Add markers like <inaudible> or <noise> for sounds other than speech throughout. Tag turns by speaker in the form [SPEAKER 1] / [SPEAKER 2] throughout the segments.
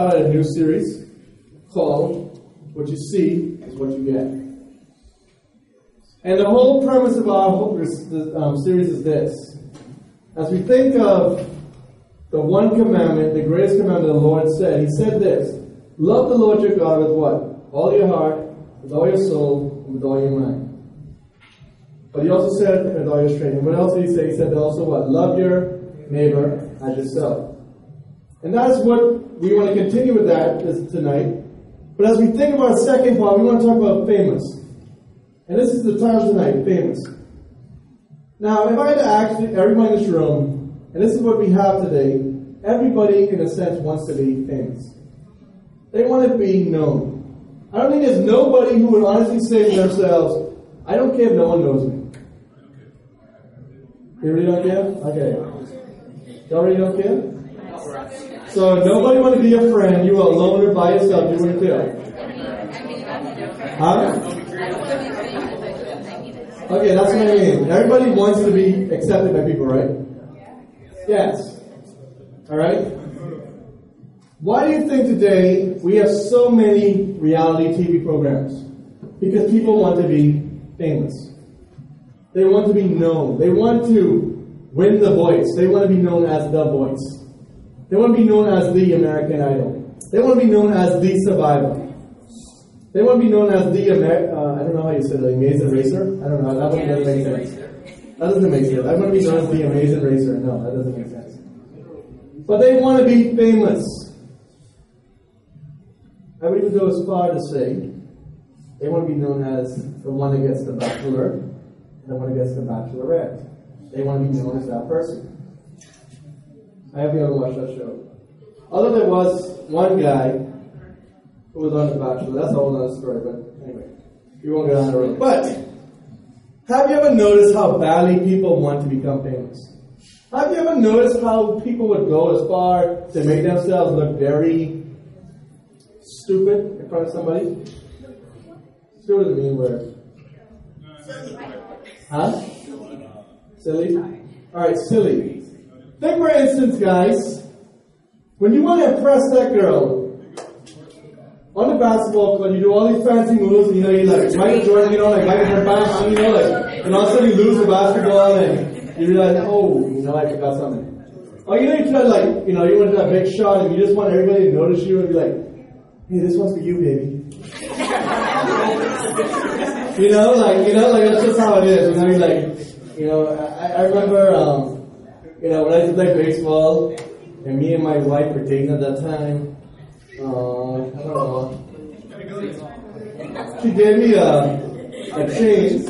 [SPEAKER 1] started a new series called What You See is What You Get. And the whole premise of our whole, um, series is this. As we think of the one commandment, the greatest commandment the Lord said, He said this Love the Lord your God with what? All your heart, with all your soul, and with all your mind. But He also said, with all your strength. And what else did He say? He said also what? Love your neighbor as yourself. And that's what we want to continue with that tonight. But as we think about second part, we want to talk about famous. And this is the title tonight, famous. Now, if I had to ask everyone in this room, and this is what we have today, everybody in a sense wants to be famous. They want to be known. I don't think there's nobody who would honestly say to themselves, I don't care if no one knows me. You really don't care? Okay. You already don't care? So nobody want to be a friend. You are alone or by yourself. You wouldn't feel. Huh? Okay, that's what I mean. Everybody wants to be accepted by people, right? Yes. All right. Why do you think today we have so many reality TV programs? Because people want to be famous. They want to be known. They want to win the voice. They want to be known as the voice. They want to be known as the American Idol. They want to be known as the Survivor. They want to be known as the Amer- uh, I don't know how you said it, the Amazing Racer. I don't know. That doesn't make sense. That doesn't make sense. I want to be known as the Amazing Racer. No, that doesn't make sense. But they want to be famous. I would even go as far to say they want to be known as the one that gets the bachelor and the one that gets the bachelorette. They want to be known as that person. I have you ever watched that show. Although there was one guy who was on The Bachelor. That's a whole other story, but anyway. We won't get on the road. But, have you ever noticed how badly people want to become famous? Have you ever noticed how people would go as far to make themselves look very stupid in front of somebody? Stupid is a mean word. Huh? Silly? Alright, silly. Think, for instance, guys, when you want to impress that girl on the basketball court, you do all these fancy moves, and you know, you like Michael Jordan, you know, like Michael Jordan, you know, like, and all of a sudden you lose the basketball, and you realize, oh, you know, I forgot something. Or you know, you try like, you know, you want to do a big shot, and you just want everybody to notice you and be like, hey, this one's for you, baby. <laughs> you know, like, you know, like that's just how it is. You know, like, you know, I, I remember. um you know, when I used to play baseball, and me and my wife were dating at that time, uh, I don't know. She gave me a, a chain.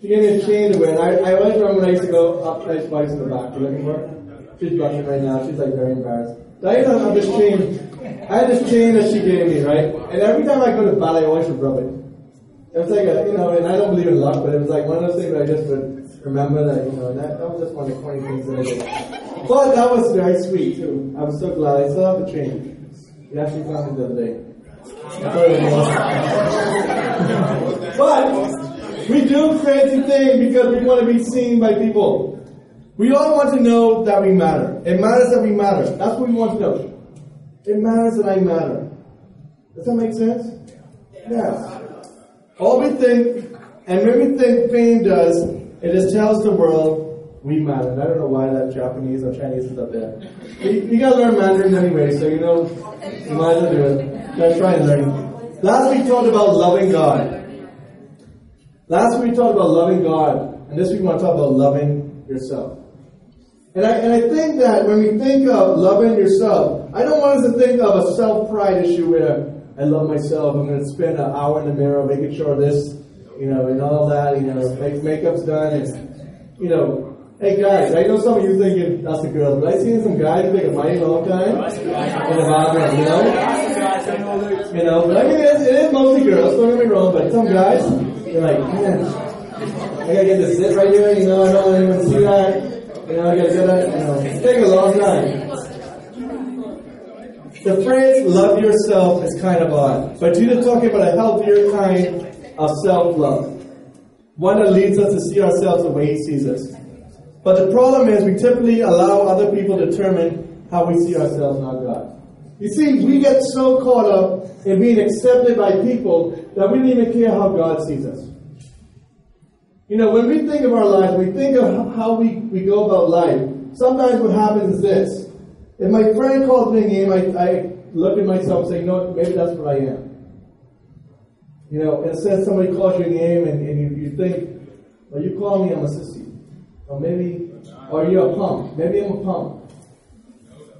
[SPEAKER 1] She gave me a chain to wear. I, I always remember when I used to go up to twice in the back. Looking for her? She's blushing right now. She's like very embarrassed. So I used to have this chain. I had this chain that she gave me, right? And every time I go to ballet, I always would rub it. It was like a, you know, and I don't believe in luck, but it was like one of those things where I just would remember that, you know, that, that was just one of the funny things that I did. But that was very sweet too. I'm so glad. I still have the chain. We actually found it the other day. but we do crazy things because we want to be seen by people. We all want to know that we matter. It matters that we matter. That's what we want to know. It matters that I matter. Does that make sense? Yeah. All we think, and we think fame does, it just tells the world we matter. I don't know why that Japanese or Chinese is up there. You, you gotta learn Mandarin anyway, so you know, you might as well do it. Try and learn. Last week we talked about loving God. Last week we talked about loving God, and this week we want to talk about loving yourself. And I, and I think that when we think of loving yourself, I don't want us to think of a self-pride issue where I love myself, I'm going to spend an hour in the mirror making sure this you know, and all that, you know, make, makeup's done, and, you know, hey guys, I know some of you thinking that's the girls, but I seen some guys take a mighty long time in the bathroom, you know? You know, but I mean, it is, is mostly girls, don't get me wrong, but some guys, they're like, man, I gotta get this sit right here, you know, I don't want anyone to see that, you know, I gotta get that, you know, it's taking a long time. The phrase love yourself is kind of odd, but Jesus talking about a healthier kind of self love. One that leads us to see ourselves the way He sees us. But the problem is, we typically allow other people to determine how we see ourselves, not God. You see, we get so caught up in being accepted by people that we don't even care how God sees us. You know, when we think of our lives, we think of how we, we go about life, sometimes what happens is this. If my friend calls me a name, I, I look at myself and say, no, maybe that's what I am. You know, instead somebody calls you a name and, and you, you think, well, you call me, I'm a sissy. Or maybe, or you're a punk. Maybe I'm a punk.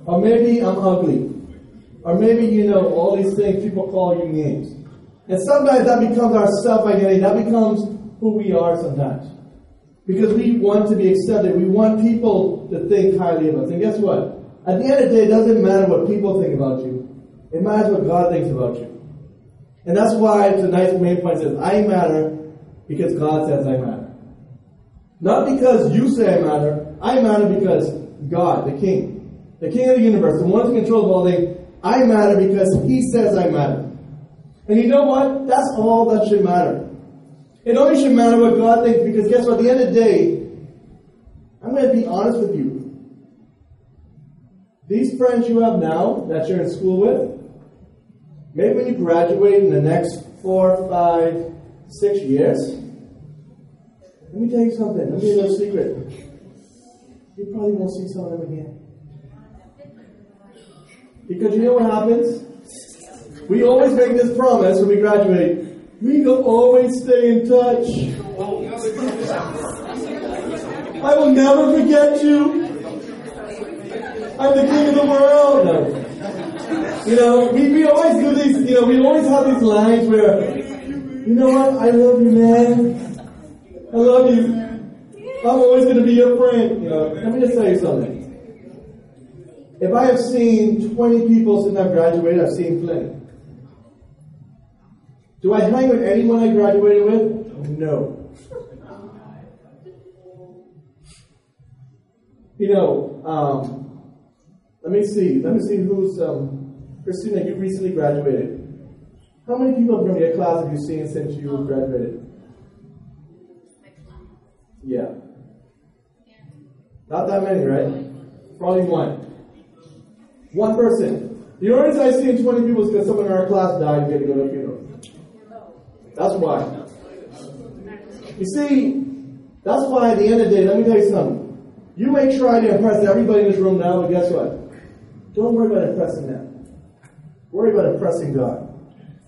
[SPEAKER 1] Or maybe I'm ugly. Or maybe, you know, all these things, people call you names. And sometimes that becomes our self identity. That becomes who we are sometimes. Because we want to be accepted. We want people to think highly of us. And guess what? At the end of the day, it doesn't matter what people think about you. It matters what God thinks about you. And that's why tonight's main point says, I matter because God says I matter. Not because you say I matter. I matter because God, the King, the King of the universe, the one who controls all things, I matter because He says I matter. And you know what? That's all that should matter. It only should matter what God thinks because guess what? At the end of the day, I'm going to be honest with you. These friends you have now that you're in school with, maybe when you graduate in the next four, five, six years, let me tell you something. Let me tell you a secret. You probably won't see some of them again. Because you know what happens? We always make this promise when we graduate. We will always stay in touch. I will never forget you. I'm the king of the world. No. You know, we, we always do these, you know, we always have these lines where, you know what, I love you, man. I love you. I'm always going to be your friend. You know, let me just tell you something. If I have seen 20 people since I've graduated, I've seen plenty. Do I hang with anyone I graduated with? No. You know, um, let me see. Let me see who's um, Christina. You recently graduated. How many people from your class have you seen since you graduated? Yeah. Not that many, right? Probably one. One person. The only reason I see 20 people is because someone in our class died and get to go to a funeral. That's why. You see, that's why at the end of the day, let me tell you something. You may try to impress everybody in this room now, but guess what? Don't worry about impressing them. Worry about impressing God.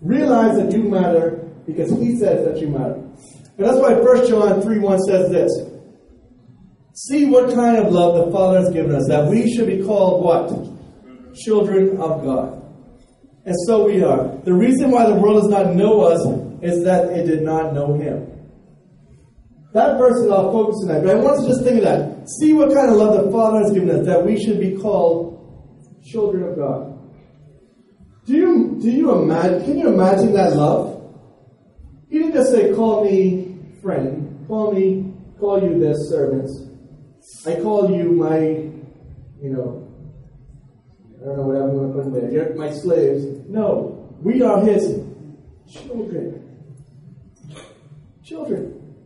[SPEAKER 1] Realize that you matter because He says that you matter. And that's why 1 John 3 1 says this. See what kind of love the Father has given us, that we should be called what? Children of God. And so we are. The reason why the world does not know us is that it did not know Him. That verse is our focus tonight. But I want us to just think of that. See what kind of love the Father has given us, that we should be called children of God. Do you, do you imagine, can you imagine that love? He didn't just say, call me friend, call me, call you this servants. I call you my, you know, I don't know what I'm going to put in there. You're my slaves. No, we are his children. Children.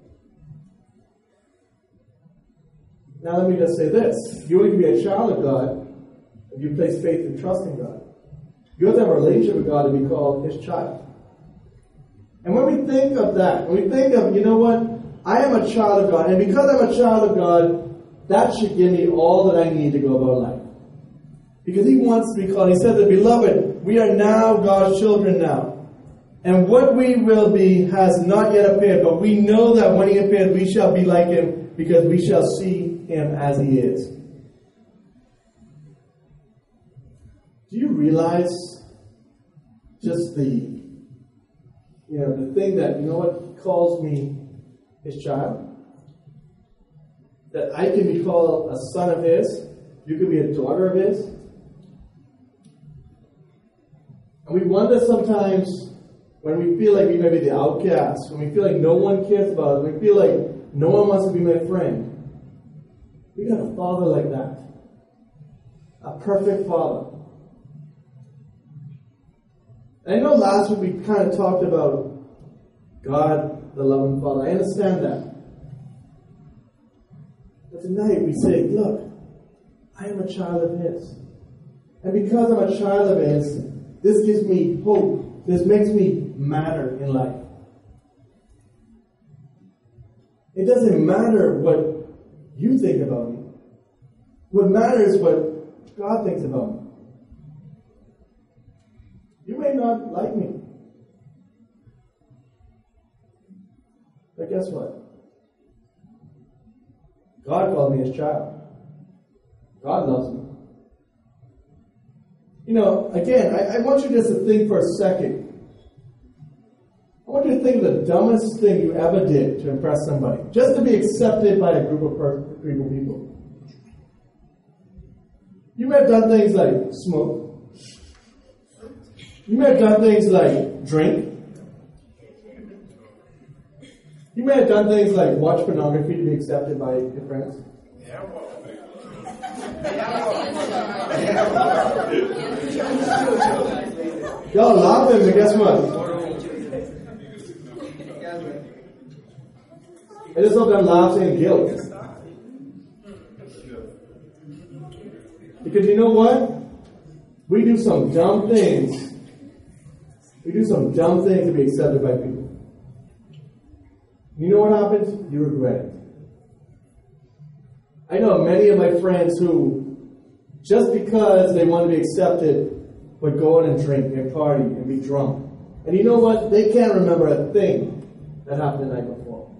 [SPEAKER 1] Now let me just say this. You can be a child of God if you place faith and trust in God. You have to have a relationship with God to be called His child. And when we think of that, when we think of, you know what, I am a child of God, and because I'm a child of God, that should give me all that I need to go about life. Because He wants to be called. He said that, beloved, we are now God's children now. And what we will be has not yet appeared, but we know that when He appears, we shall be like Him, because we shall see Him as He is. Do you realize just the, you know, the thing that, you know what, calls me his child? That I can be called a son of his, you can be a daughter of his. And we wonder sometimes when we feel like we may be the outcast, when we feel like no one cares about us, when we feel like no one wants to be my friend. We got a father like that. A perfect father. I know last week we kind of talked about God, the loving Father. I understand that. But tonight we say, look, I am a child of His. And because I'm a child of His, this gives me hope. This makes me matter in life. It doesn't matter what you think about me. What matters is what God thinks about me. You may not like me. But guess what? God called me his child. God loves me. You know, again, I, I want you just to think for a second. I want you to think of the dumbest thing you ever did to impress somebody, just to be accepted by a group of, per- group of people. You may have done things like smoke. You may have done things like drink. You may have done things like watch pornography to be accepted by your friends. Y'all laughing, but guess what? Is not them laughing and guilt. Because you know what? We do some dumb things. We do some dumb thing to be accepted by people. You know what happens? You regret it. I know many of my friends who, just because they want to be accepted, would go out and drink and party and be drunk. And you know what? They can't remember a thing that happened the night before.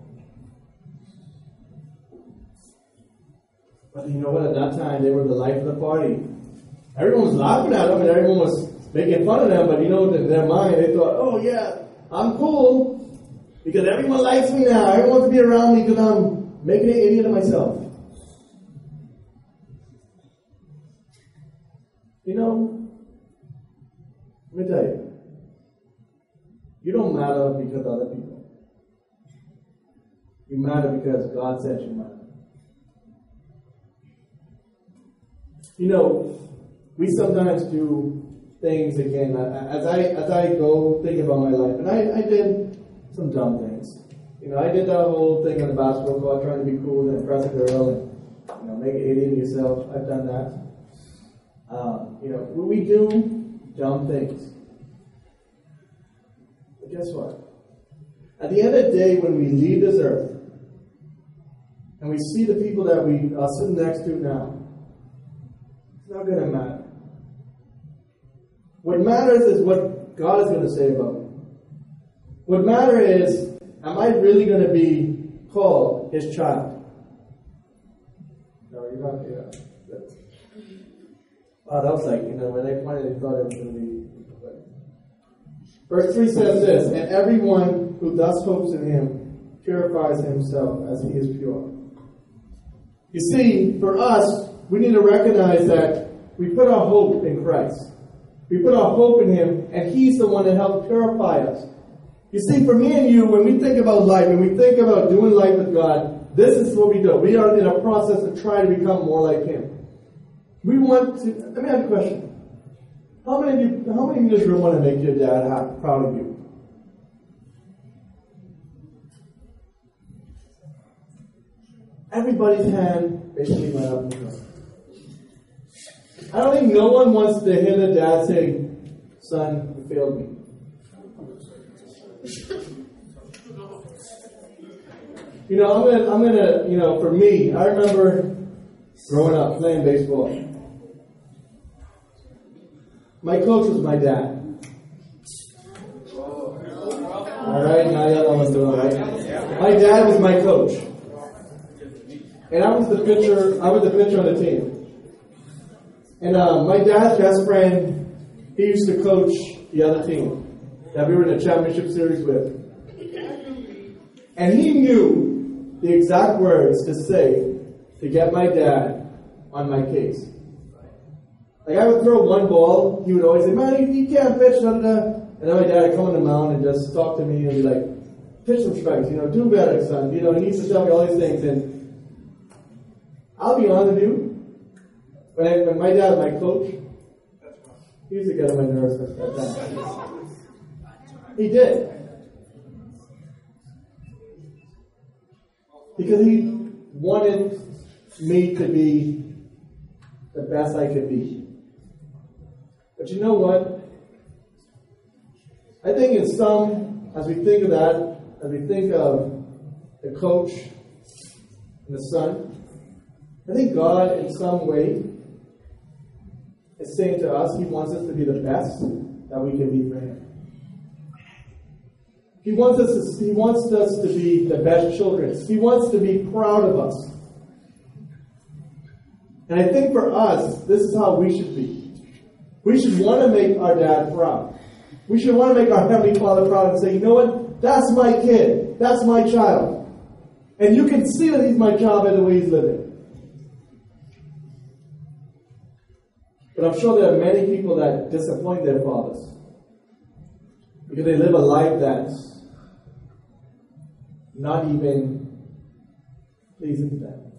[SPEAKER 1] But you know what? At that time, they were the life of the party. Everyone was laughing at them and everyone was making fun of them, but you know, their mind, they thought, oh yeah, I'm cool. Because everyone likes me now. Everyone wants to be around me because I'm making an idiot of myself. You know, let me tell you, you don't matter because other people. You matter because God said you matter. You know, we sometimes do things again as I as I go think about my life, and I, I did some dumb things. You know, I did that whole thing on the basketball court, trying to be cool and impress a girl, and you know, make an idiot of yourself. I've done that. Um, you know, we do dumb things. But guess what? At the end of the day, when we leave this earth, and we see the people that we are sitting next to now, it's not going to matter. What matters is what God is going to say about me. What matters is, am I really going to be called His child? No, you're not. Yeah. <laughs> Oh, that was like, you know, when they finally thought it was going to be. Verse 3 says this And everyone who thus hopes in him purifies himself as he is pure. You see, for us, we need to recognize that we put our hope in Christ. We put our hope in him, and he's the one that helps purify us. You see, for me and you, when we think about life, when we think about doing life with God, this is what we do. We are in a process of trying to become more like him. We want to. Let me ask a question. How many of you, how many in this room want to make your dad happy, proud of you? Everybody's hand basically went up. I don't think no one wants to hear the dad say, "Son, you failed me." You know, I'm gonna, I'm gonna, you know, for me, I remember growing up playing baseball. My coach was my dad. All right, now y'all know what's doing right. My dad was my coach, and I was the pitcher. I was the pitcher on the team. And uh, my dad's best friend, he used to coach the other team that we were in the championship series with, and he knew the exact words to say to get my dad on my case. Like I would throw one ball, he would always say, "Man, you, can't pitch." Da, da. And then my dad would come on the mound and just talk to me and be like, "Pitch some strikes, you know, do better, son." You know, he needs to tell me all these things, and I'll be honest with you, when, I, when my dad my coach, he used to get on my nerves. He did. Because he wanted me to be the best I could be. But you know what? I think in some, as we think of that, as we think of the coach and the son, I think God, in some way, is saying to us, He wants us to be the best that we can be for Him. He wants us to, He wants us to be the best children. He wants to be proud of us. And I think for us, this is how we should be. We should want to make our dad proud. We should want to make our Heavenly Father proud and say, you know what? That's my kid. That's my child. And you can see that he's my child by the way he's living. But I'm sure there are many people that disappoint their fathers because they live a life that's not even pleasing to them.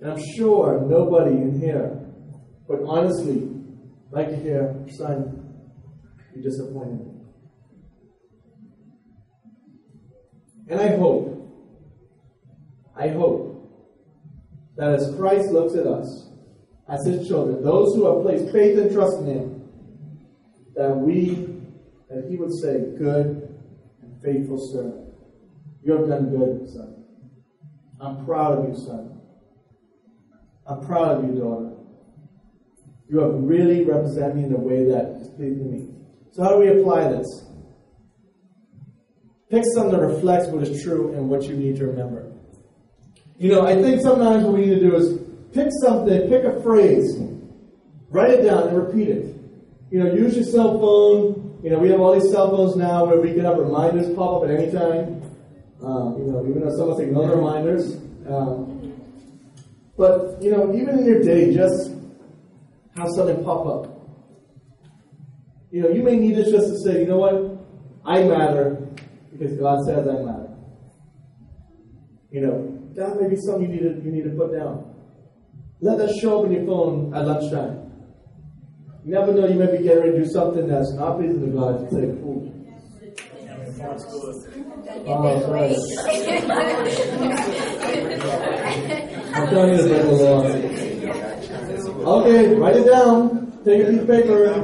[SPEAKER 1] And I'm sure nobody in here would honestly like to hear, son, you disappointed me. And I hope, I hope that as Christ looks at us, as his children, those who have placed faith and trust in him, that we, that he would say, good and faithful servant. You have done good, son. I'm proud of you, son. I'm proud of you, daughter. You have really represented me in a way that is pleasing to me. So how do we apply this? Pick something that reflects what is true and what you need to remember. You know, I think sometimes what we need to do is pick something, pick a phrase, write it down and repeat it. You know, use your cell phone. You know, we have all these cell phones now where we can have reminders pop up at any time. Um, you know, even though some of us ignore reminders. Um, but, you know, even in your day, just have something pop up. You know, you may need this just to say, you know what? I matter because God says I matter. You know, that may be something you need to, you need to put down. Let that show up in your phone at lunchtime. You never know, you may be getting ready to do something that's not pleasing to God. You say, ooh. Oh. I'm telling you the Lord. Okay, write it down. Take a piece of paper.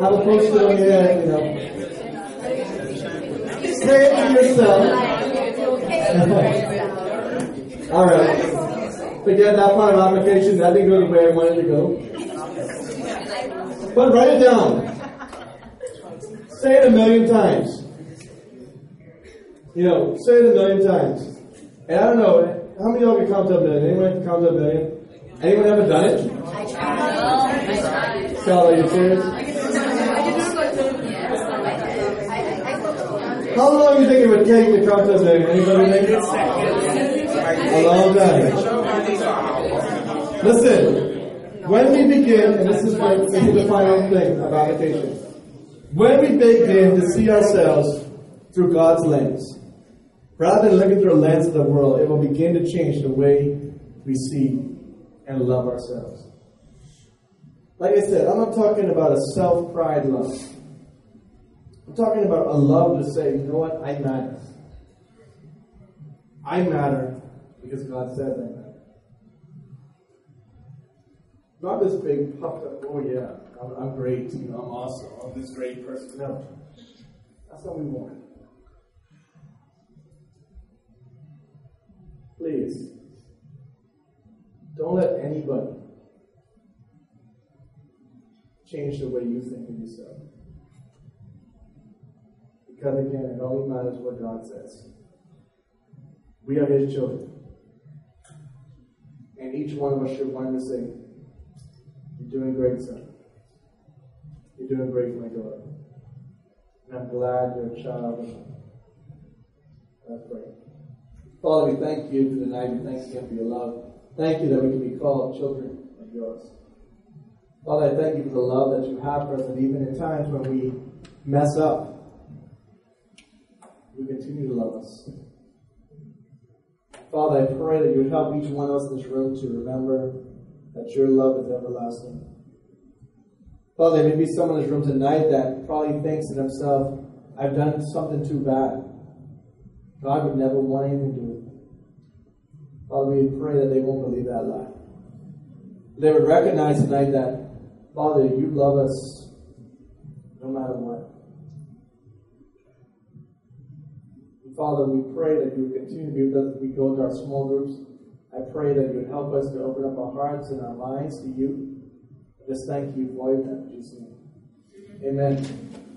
[SPEAKER 1] Have a post-it on your head, you know. Say it to yourself. <laughs> <laughs> All right. Forget that part of application. That didn't go the way I wanted to go. But write it down. Say it a million times. You know, say it a million times. And I don't know, how many of you can count to a million? Anyone can count to a million? Anyone ever done it? I tried. You serious? How long do you think it would take to count to a million? Anybody think? Long time. Listen, when we begin, and this is, my, this is the final thing about application, when we begin to see ourselves through God's lens, rather than looking through a lens of the world, it will begin to change the way we see and love ourselves. Like I said, I'm not talking about a self pride love. I'm talking about a love to say, you know what, I matter. I matter because God I matter. Not this big puffed up, oh yeah, I'm, I'm great, you know, I'm awesome, I'm this great person. No. That's what we want. Please, don't let anybody change the way you think of yourself. Because again, it only matters what God says. We are His children. And each one of us should want to say, You're doing great, son. You're doing great, my daughter. And I'm glad you're a child of. Let's pray. Father, we thank you for the night. We thank you for your love. Thank you that we can be called children of yours. Father, I thank you for the love that you have for us, and even in times when we mess up, you continue to love us. Father, I pray that you would help each one of us in this room to remember that your love is everlasting. Father, there may be someone in this room tonight that probably thinks to themselves, I've done something too bad. God would never want anything to do with it. Father, we pray that they won't believe that lie. They would recognize tonight that, Father, you love us no matter what. Father, we pray that you would continue to be with us as we go to our small groups. I pray that you would help us to open up our hearts and our minds to you. I just thank you for your In Jesus'. Amen.